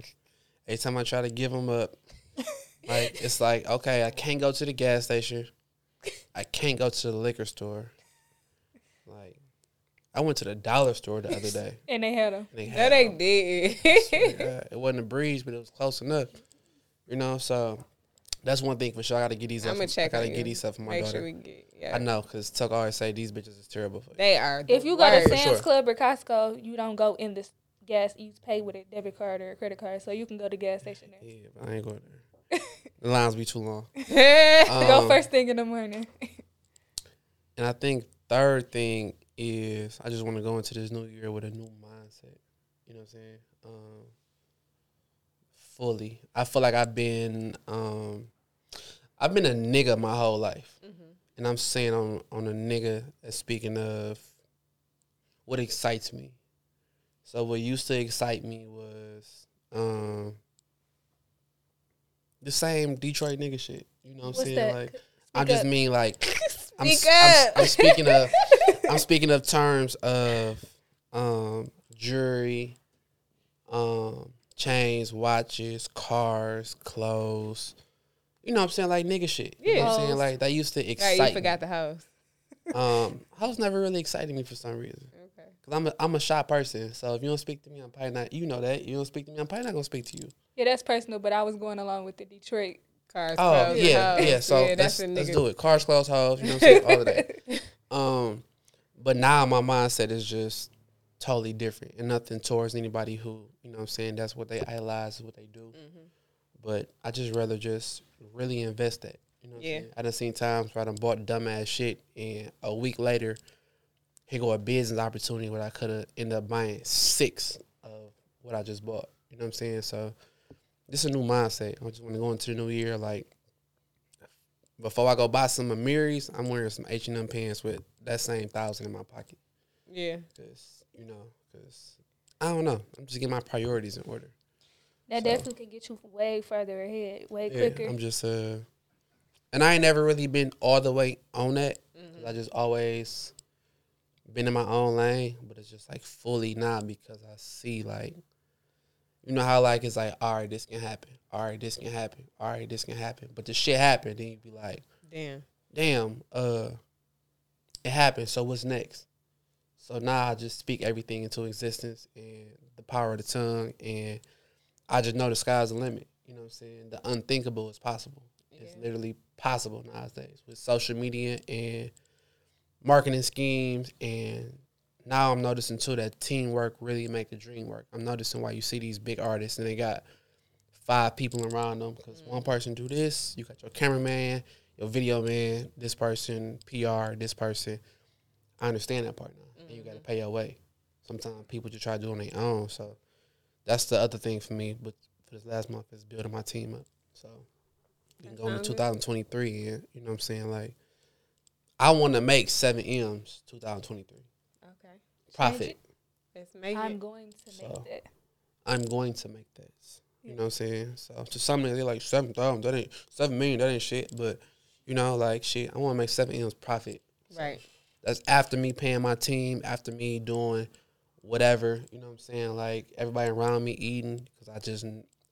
every time I try to give them up, like it's like okay, I can't go to the gas station, I can't go to the liquor store. Like I went to the dollar store the other day. And they had them. and they No, had they them. did. It wasn't a breeze, but it was close enough. You know, so that's one thing for sure. I got to get these. I'm gonna for- check I got to get you. these up for my Make daughter. sure we get. Yeah. I know, cause Tuck always say these bitches is terrible for you. They are. If the you go to. Sam's sure. Club or Costco, you don't go in this gas. You pay with a debit card or a credit card, so you can go to gas station there. Yeah, but I ain't going there. The lines be too long. go Um, first thing in the morning. And I think third thing is I just want to go into this new year with a new mindset. You know what I'm saying? Um, fully. I feel like I've been um, I've been a nigga my whole life. And I'm saying on on a nigga as speaking of what excites me. So what used to excite me was um the same Detroit nigga shit. You know what I'm What's saying? that? Like Speak I just up. mean like I'm, I'm. I'm speaking of I'm speaking of terms of um jewelry, um chains, watches, cars, clothes. You know what I'm saying? Like nigga shit. You know what I'm saying? Like that used to Yeah, excite you forgot me. the house. Um hoes never really excited me for some reason. Okay. Cause I'm a I'm a shy person. So if you don't speak to me, I'm probably not you know that. You don't speak to me, I'm probably not gonna speak to you. Yeah, that's personal, but I was going along with the Detroit. Cars. Oh clothes, yeah, hoes. yeah. So yeah, let's, let's do it. Cars, clothes, hoes. You know what I'm saying? All of that. Um, but now my mindset is just totally different, and nothing towards anybody who you know what I'm saying that's what they idolize, what they do. Mm-hmm. But I just rather just really invest that. You know, what Yeah. I'm? I done seen times where I done bought dumbass shit, and a week later, here go a business opportunity where I could have ended up buying six of what I just bought. You know what I'm saying? So this is a new mindset. I just want to go into the new year like before I go buy some Amiris, I'm wearing some H and M pants with that same thousand in my pocket. Yeah. Cause you know, because I don't know. I'm just getting my priorities in order. That So- definitely can get you way further ahead, way Yeah, quicker. I'm just uh, and I ain't never really been all the way on that. 'cause I just always been in my own lane, but it's just like fully not because I see like, you know how like it's like, all right, this can happen, all right, this can happen, all right, this can happen, but the shit happened, then you'd be like, Damn. damn, uh, it happened. So what's next? So now I just speak everything into existence and the power of the tongue, and I just know the sky's the limit. You know what I'm saying? The unthinkable is possible. It's literally possible nowadays with social media and marketing schemes. And now I'm noticing too that teamwork really make the dream work. I'm noticing why you see these big artists and they got five people around them because mm. one person do this, you got your cameraman, your video man, this person, PR, this person. I understand that part now, and you got to mm-hmm. pay your way. Sometimes people just try to do on their own, so that's the other thing for me. But for this last month is building my team up. So we can go into 2023, and you know what I'm saying. Like I want to make seven M's 2023 Okay. Profit. Let's make I'm it. going to make So- that. I'm going to make that. You know what I'm saying? So to some of they're like seven thousand, that ain't seven million, that ain't shit. But you know, like shit, I want to make seven M's profit. Right. That's after me paying my team, after me doing whatever. You know what I'm saying? Like everybody around me eating because I just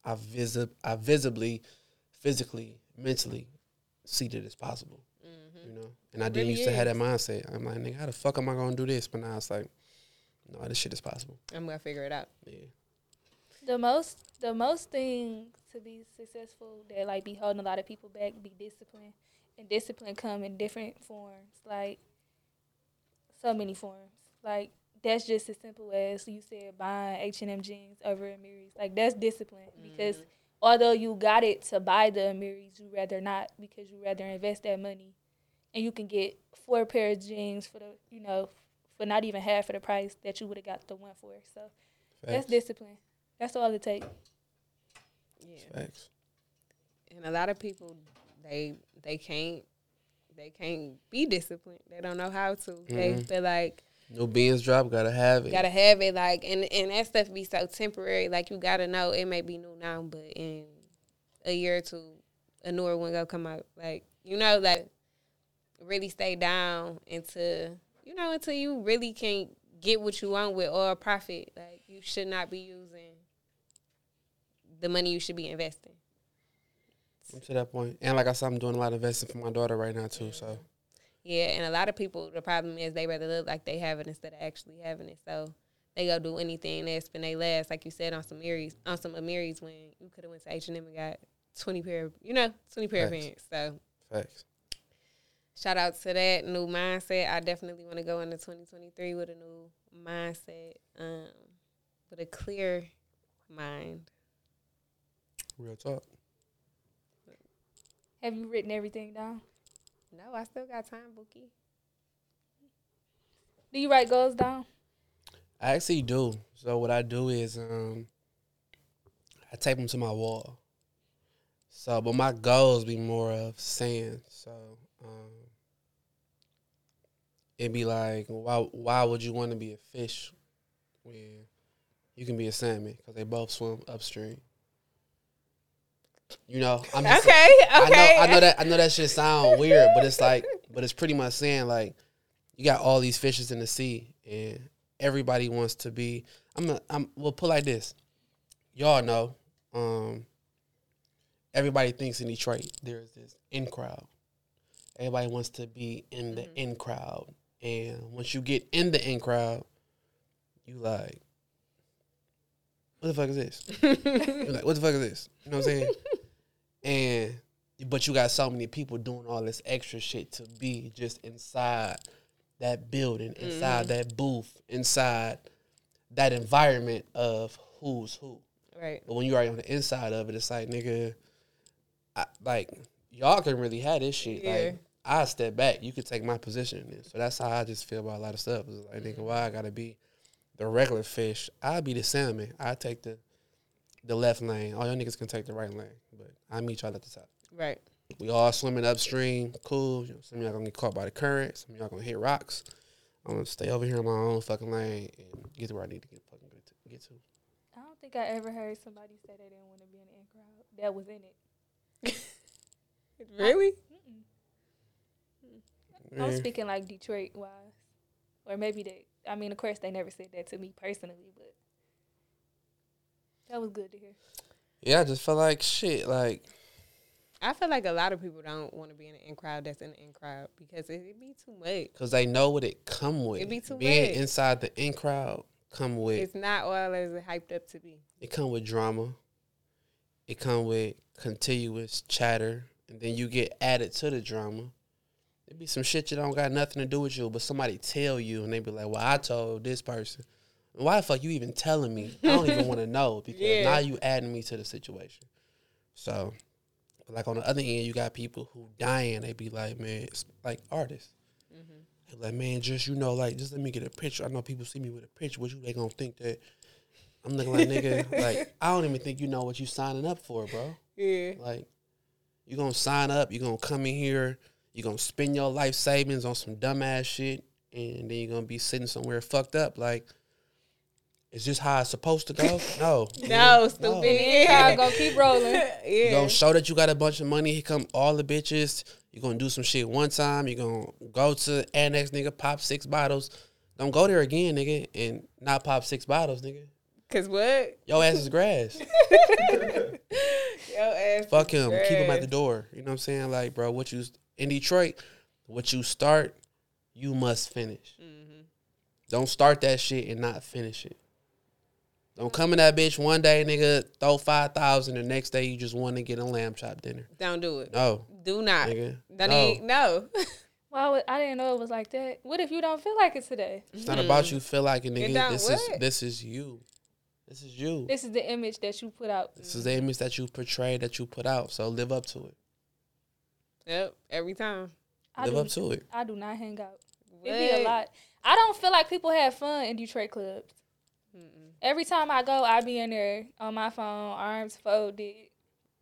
I visit I visibly, physically, mentally see that it's possible. Mm-hmm. You know, and I didn't really used to have that mindset. I'm like, nigga, how the fuck am I gonna do this? But now it's like, no, this shit is possible. I'm gonna figure it out. Yeah. The most the most thing to be successful that like be holding a lot of people back be discipline. And discipline come in different forms. Like so many forms. Like that's just as simple as you said buying H and M jeans over Amiris. Like that's discipline mm-hmm. because although you got it to buy the Amiris, you rather not because you rather invest that money, and you can get four pair of jeans for the you know for not even half of the price that you would have got the one for. So that's discipline. That's all it takes. Yeah. Facts. And a lot of people they they can't they can't be disciplined. They don't know how to. They Mhm. feel like New beans drop, gotta have it. gotta have it like and and that stuff be so temporary. Like you gotta know it may be new now, but in a year or two, a newer one gonna come out. Like you know, like really stay down into you know until you really can't get what you want with or profit. Like you should not be using the money you should be investing. I'm to that point. And like I said, I'm doing a lot of investing for my daughter right now too. So Yeah, and a lot of people, the problem is they rather look like they have it instead of actually having it. So they go do anything they spend they last, like you said, on some Aries, on some Amiris when you could have went to H and M and got twenty pair, of, you know, twenty pair of pants. So facts. Shout out to that new mindset. I definitely want to go into twenty twenty three with a new mindset, um, with a clear mind. Real talk. Have you written everything down? No, I still got time, Bookie. Do you write goals down? I actually do. So what I do is um I tape them to my wall. So but my goals be more of saying. So it'd be like why why would you want to be a fish when you can be a salmon because they both swim upstream. You know, I'm just, Okay, okay. I know, I know that I know that shit sound weird, but it's like, but it's pretty much saying like, you got all these fishes in the sea, and everybody wants to be. I'm, a, I'm. We'll put like this. Y'all know, um, everybody thinks in Detroit there's this in crowd. Everybody wants to be in the in crowd, and once you get in the in crowd, you like, what the fuck is this? You're like, what the fuck is this? You know what I'm saying? and but you got so many people doing all this extra shit to be just inside that building, inside mm-hmm. that booth, inside that environment of who's who. right. But when you're already on the inside of it, it's like nigga, I, like y'all can really have this shit. Yeah. Like I step back, you could take my position in this. So that's how I just feel about a lot of stuff. It's like nigga, why I gotta be the regular fish? I'll be the salmon. I take the the left lane. All y'all niggas can take the right lane, but I meet y'all at the top. Right. We all swimming upstream, cool. You know, some of y'all gonna get caught by the current. Some of y'all gonna hit rocks. I'm gonna stay over here in my own fucking lane and get to where I need to get fucking get to. Get to. I don't think I ever heard somebody say they didn't want to be in the in crowd that was in it. Really? I'm Yeah. I'm speaking like Detroit wise, or maybe they. I mean, of course, they never said that to me personally, but that was good to hear. Yeah, I just felt like shit. Like I feel like a lot of people don't want to be in an in crowd that's in the in crowd because it, it be too much. Cause they know what it come with. It be too Being much. inside the in crowd come with It's not all as it hyped up to be. it come with drama. It come with continuous chatter, and then you get added to the drama. Be some shit you don't got nothing to do with you, but somebody tell you, and they be like, "Well, I told this person." Why the fuck you even telling me? I don't even want to know because Yeah. now you adding me to the situation. So, like on the other end, you got people who dying. They be like, man, it's like artists. Mm-hmm. They like, man, just you know, like, just let me get a picture. I know people see me with a picture with you. They gonna think that I'm looking like nigga. Like, I don't even think you know what you signing up for, bro. Yeah. Like, you gonna sign up. You gonna come in here. You gonna spend your life savings on some dumbass shit, and then you're gonna be sitting somewhere fucked up. Like, is this how it's supposed to go? No, No, nigga, stupid. In crowd gonna keep rolling. You yeah. gonna show that you got a bunch of money. Here come all the bitches. You gonna do some shit one time. You gonna go to annex, nigga, pop six bottles. Don't go there again, nigga, and not pop six bottles, nigga. Cause what? Yo ass is grass. Yo ass. Fuck is him. Keep him at the door. You know what I'm saying? Like, bro, what you in Detroit, what you start, you must finish. Mm-hmm. Don't start that shit and not finish it. Don't come in that bitch one day, nigga, throw five thousand. The next day, you just want to get a lamb chop dinner. Don't do it. No, Do not. nigga. Don't no. even, no. Well, I didn't know it was like that. What if you don't feel like it today? It's not about you feel like it, nigga. This is this is you. This is you. This is the image that you put out. This is the image that you portray that you put out. So live up to it. Yep. Every time. I live do, up to it. I do not hang out. What? It be a lot. I don't feel like people have fun in Detroit clubs. Mm-mm. Every time I go, I be in there on my phone, arms folded.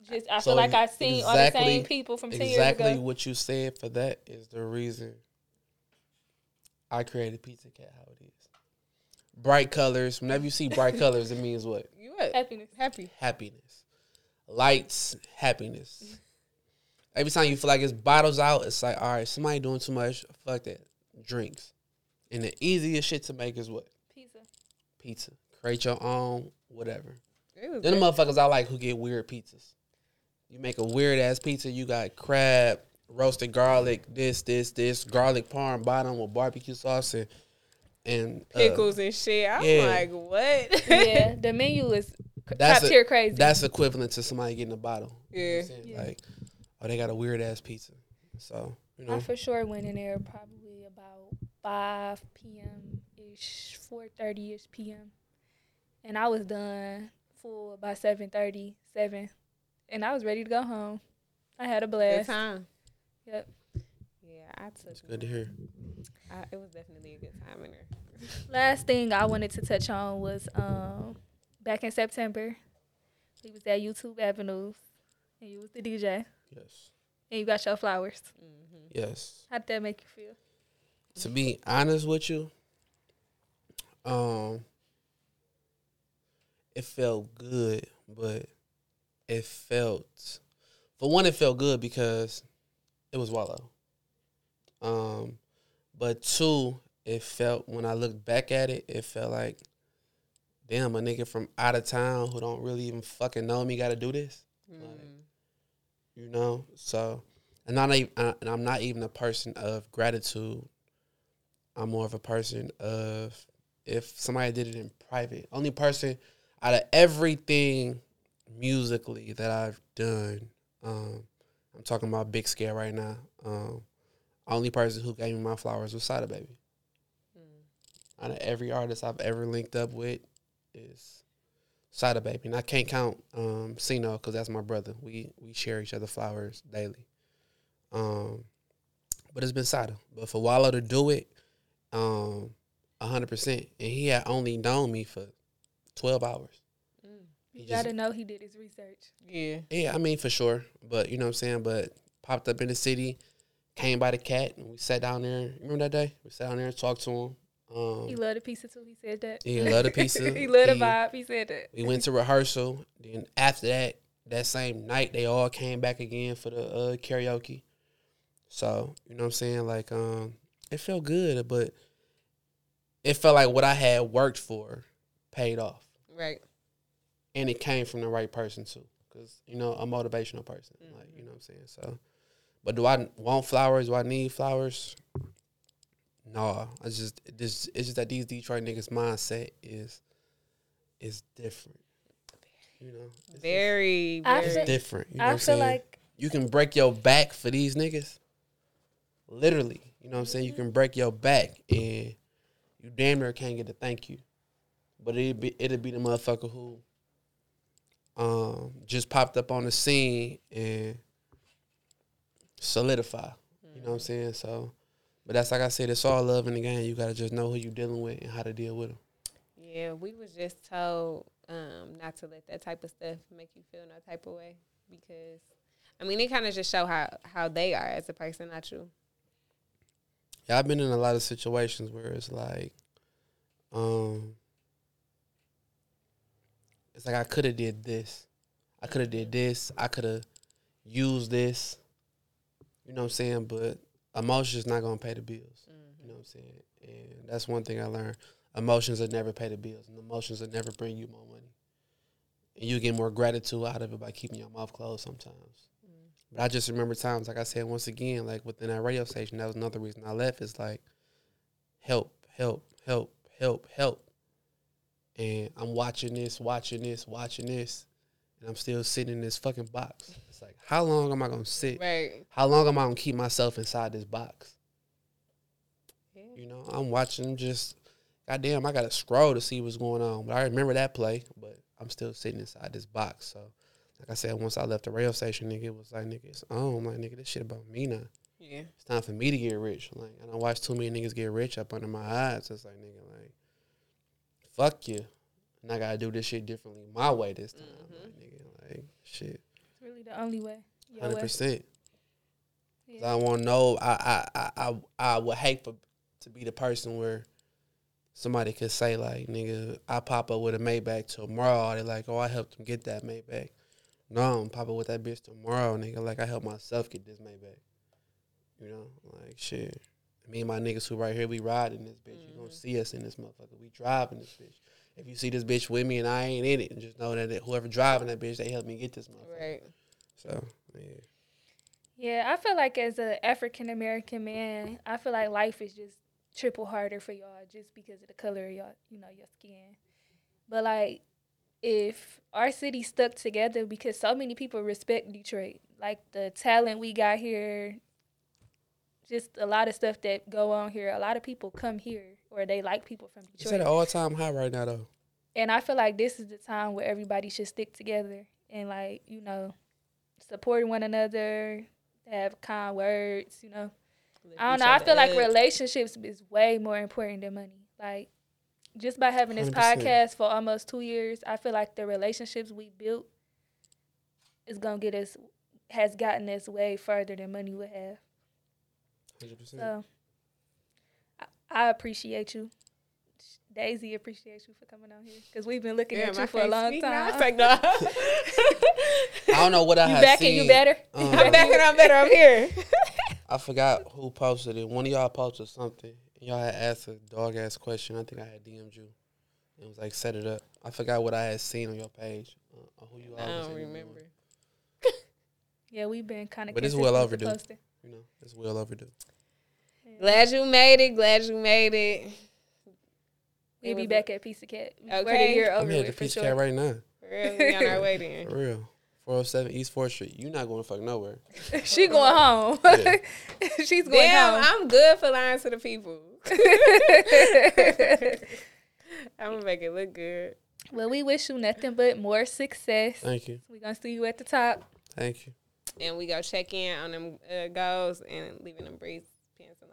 Just I So feel like I've seen all the same people from ten Exactly years ago. what you said for that is the reason I created Pizza Cat how it is. Bright colors. Whenever you see bright colors, it means what? You what? Happiness. Happy. Happiness. Lights, happiness. Every time you feel like it's bottles out, it's like, all right, somebody doing too much. Fuck that. Drinks. And the easiest shit to make is what? Pizza. Pizza. Create your own, whatever. It Then the motherfuckers I like who get weird pizzas. You make a weird ass pizza. You got crab, roasted garlic, this, this, this, garlic parm bottom with barbecue sauce and and uh, pickles and shit. I'm yeah. like, what? yeah, the menu is That's top a- tier crazy. That's equivalent to somebody getting a bottle. You know what Yeah. I'm saying? Yeah. Like, oh, they got a weird ass pizza. So you I for sure went in there probably about five p.m. ish, four thirty ish p.m. And I was done full by 7:30, 7. and I was ready to go home. I had a blast. Good blast. time. Yep. Yeah, I took. it's good to hear. I, it was definitely a good time in there. Last thing I wanted to touch on was um back in September, we was at YouTube Avenues, and you was the DJ, Yes, and you got your flowers. Mm-hmm. yes. How did that make you feel? To be honest with you, um, it felt good, but it felt, for one, it felt good because it was Wallo. Um, but two, it felt when I looked back at it, it felt like, damn, a nigga from out of town who don't really even fucking know me got to do this Mm. You know. So, and I'm not even, uh, and I'm not even a person of gratitude. I'm more of a person of if somebody did it in private. Only person out of everything musically that I've done, um, I'm talking about big scale right now. Um, only person who gave me my flowers was Sada Baby. Mm. Out of every artist I've ever linked up with is Sada Baby, and I can't count um Sino because that's my brother. We we share each other flowers daily. Um, but it's been Sada. But for Wallo to do it, um, hundred percent, and he had only known me for twelve hours. Mm. You just- gotta know he did his research. Yeah. Yeah, I mean for sure. But you know what I'm saying. But popped up in the city, came by the cat and we sat down there. Remember that day? We sat down there and talked to him. Um, He loved the pizza too. He said that. He loved the pizza. he loved the He- vibe. He said that. we went to rehearsal. Then after that, that same night, they all came back again for the uh, karaoke. So you know what I'm saying? Like, um, it felt good, but it felt like what I had worked for paid off, Right. and it came from the right person too. Cause you know, a motivational person, like you know what I'm saying. So, but do I want flowers? Do I need flowers? No, I just this it's just that these Detroit niggas mindset is is different. You know, it's Very, I very. it's different. You know what I I'm feel saying? like you can break your back for these niggas. Literally, you know what I'm saying? You can break your back and you damn near can't get a thank you. But it'd be it'd be the motherfucker who um just popped up on the scene and solidify. You know what I'm saying? So but that's like I said, it's all love in the game. You gotta just know who you're dealing with and how to deal with them. Yeah, we was just told um, not to let that type of stuff make you feel no type of way because, I mean, it kind of just show how how they are as a person, not you. Yeah, I've been in a lot of situations where it's like, um, it's like I could have did this, I could have did this, I could have used this, you know what I'm saying? But emotions not gonna pay the bills, you mm-hmm. know what I'm saying? And that's one thing I learned: emotions will never pay the bills, and emotions will never bring you more money. And you get more gratitude out of it by keeping your mouth closed sometimes. Mm-hmm. But I just remember times, like I said, once again, like within that radio station, that was another reason I left. Is like, help, help, help, help, help. And I'm watching this, watching this, watching this, and I'm still sitting in this fucking box. It's like, how long am I gonna sit? Right. How long am I gonna keep myself inside this box? Yeah. You know, I'm watching just, goddamn, I gotta scroll to see what's going on. But I remember that play, but I'm still sitting inside this box. So, like I said, once I left the rail station, nigga, it was like, nigga, it's on. I'm like, nigga, this shit about me now. Yeah. It's time for me to get rich. Like, and I watched too many niggas get rich up under my eyes. It's like, nigga, like, fuck you. And I gotta do this shit differently my way this time. Like, mm-hmm. nigga, like, shit. The only way. Hundred percent. I want to know. I, I I I would hate for to be the person where somebody could say like, "Nigga, I pop up with a Maybach tomorrow." They're like, "Oh, I helped them get that Maybach." No, I'm popping with that bitch tomorrow, nigga. Like I helped myself get this Maybach. You know, like shit. Me and my niggas who right here, we riding this bitch. You gonna mm-hmm. see us in this motherfucker. We driving this bitch. If you see this bitch with me and I ain't in it, and just know that whoever driving that bitch, they helped me get this motherfucker. Right. So yeah. Yeah, I feel like as a African American man, I feel like life is just triple harder for y'all just because of the color of y'all, you know, your skin. But like, if our city stuck together, because so many people respect Detroit, like the talent we got here, just a lot of stuff that go on here. A lot of people come here or they like people from Detroit. It's at an all time high right now though. and I feel like this is the time where everybody should stick together and like you know, support one another, have kind words, you know. Lift I don't know. I feel like relationships is way more important than money. Like just by having this 100%. podcast for almost two years, I feel like the relationships we built is gonna get us has gotten us way further than money would have. Hundred percent. So I, I appreciate you. Daisy appreciates you for coming on here because we've been looking Yeah, at my you for a long time. It's like, no. I don't know what I you had back seen. and you better. Um, I'm back and I'm better. I'm here. I forgot who posted it. One of y'all posted something. Y'all had asked a dog ass question. I think I had DM'd you. It was like set it up. I forgot what I had seen on your page. Uh, who you I always don't interviewing. remember. Yeah, we've been kind of. But it's well overdue. You know, it's well overdue. Glad you made it. Glad you made it. We'll be was back at Pizza Cat. Okay. We're the year I'm here at with the for Peach sure. Cat right now. For real, we on our way then. For real. 407 East 4th Street. you not going to fuck nowhere. she going home. Yeah. She's going Damn, home. I'm good for lying to the people. I'm gonna make it look good. well, we wish you nothing but more success. Thank you. We're gonna see you at the top. Thank you. And we go check in on them uh, goals and leaving them breeze pants alone.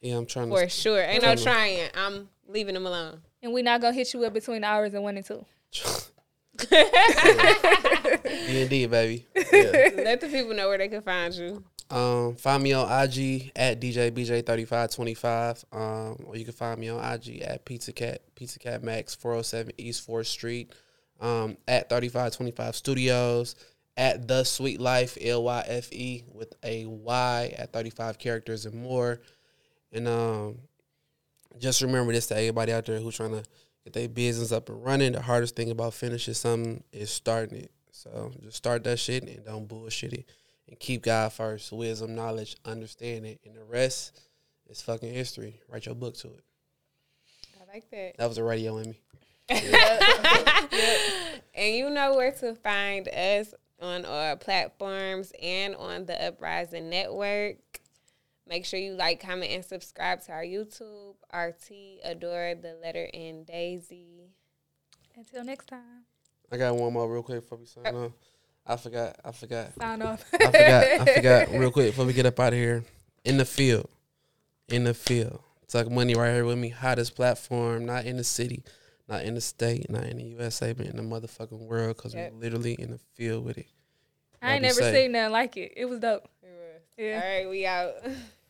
Yeah, I'm trying For to. sure. Ain't no trying. I'm leaving them alone. And we're not gonna hit you up between the hours of one and two. D&D, baby. Yeah. Let the people know where they can find you. Um, find me on IG at DJBJ3525. Um, or you can find me on IG at Pizza Cat, Pizza Cat Max, 407 East 4th Street. Um, at 3525 Studios. At The Sweet Life, L Y F E, with a Y at 35 characters and more. And um, just remember this to everybody out there who's trying to get their business up and running. The hardest thing about finishing something is starting it. So just start that shit and don't bullshit it. And keep God first. Wisdom, knowledge, understanding. And the rest is fucking history. Write your book to it. I like that. That was a radio in me. And you know where to find us on our platforms and on the Uprising Network. Make sure you like, comment, and subscribe to our YouTube. RT Adore the letter N Daisy. Until next time. I got one more real quick before we sign off. I forgot. I forgot. Sign off. I forgot. I forgot real quick before we get up out of here. In the field. In the field. Tuck Money right here with me. Hottest platform, not in the city, not in the state, not in the USA, but in the motherfucking world because Yep. we're literally in the field with it. I ain't never safe. seen nothing like it. It was dope. All Yeah. right, we out.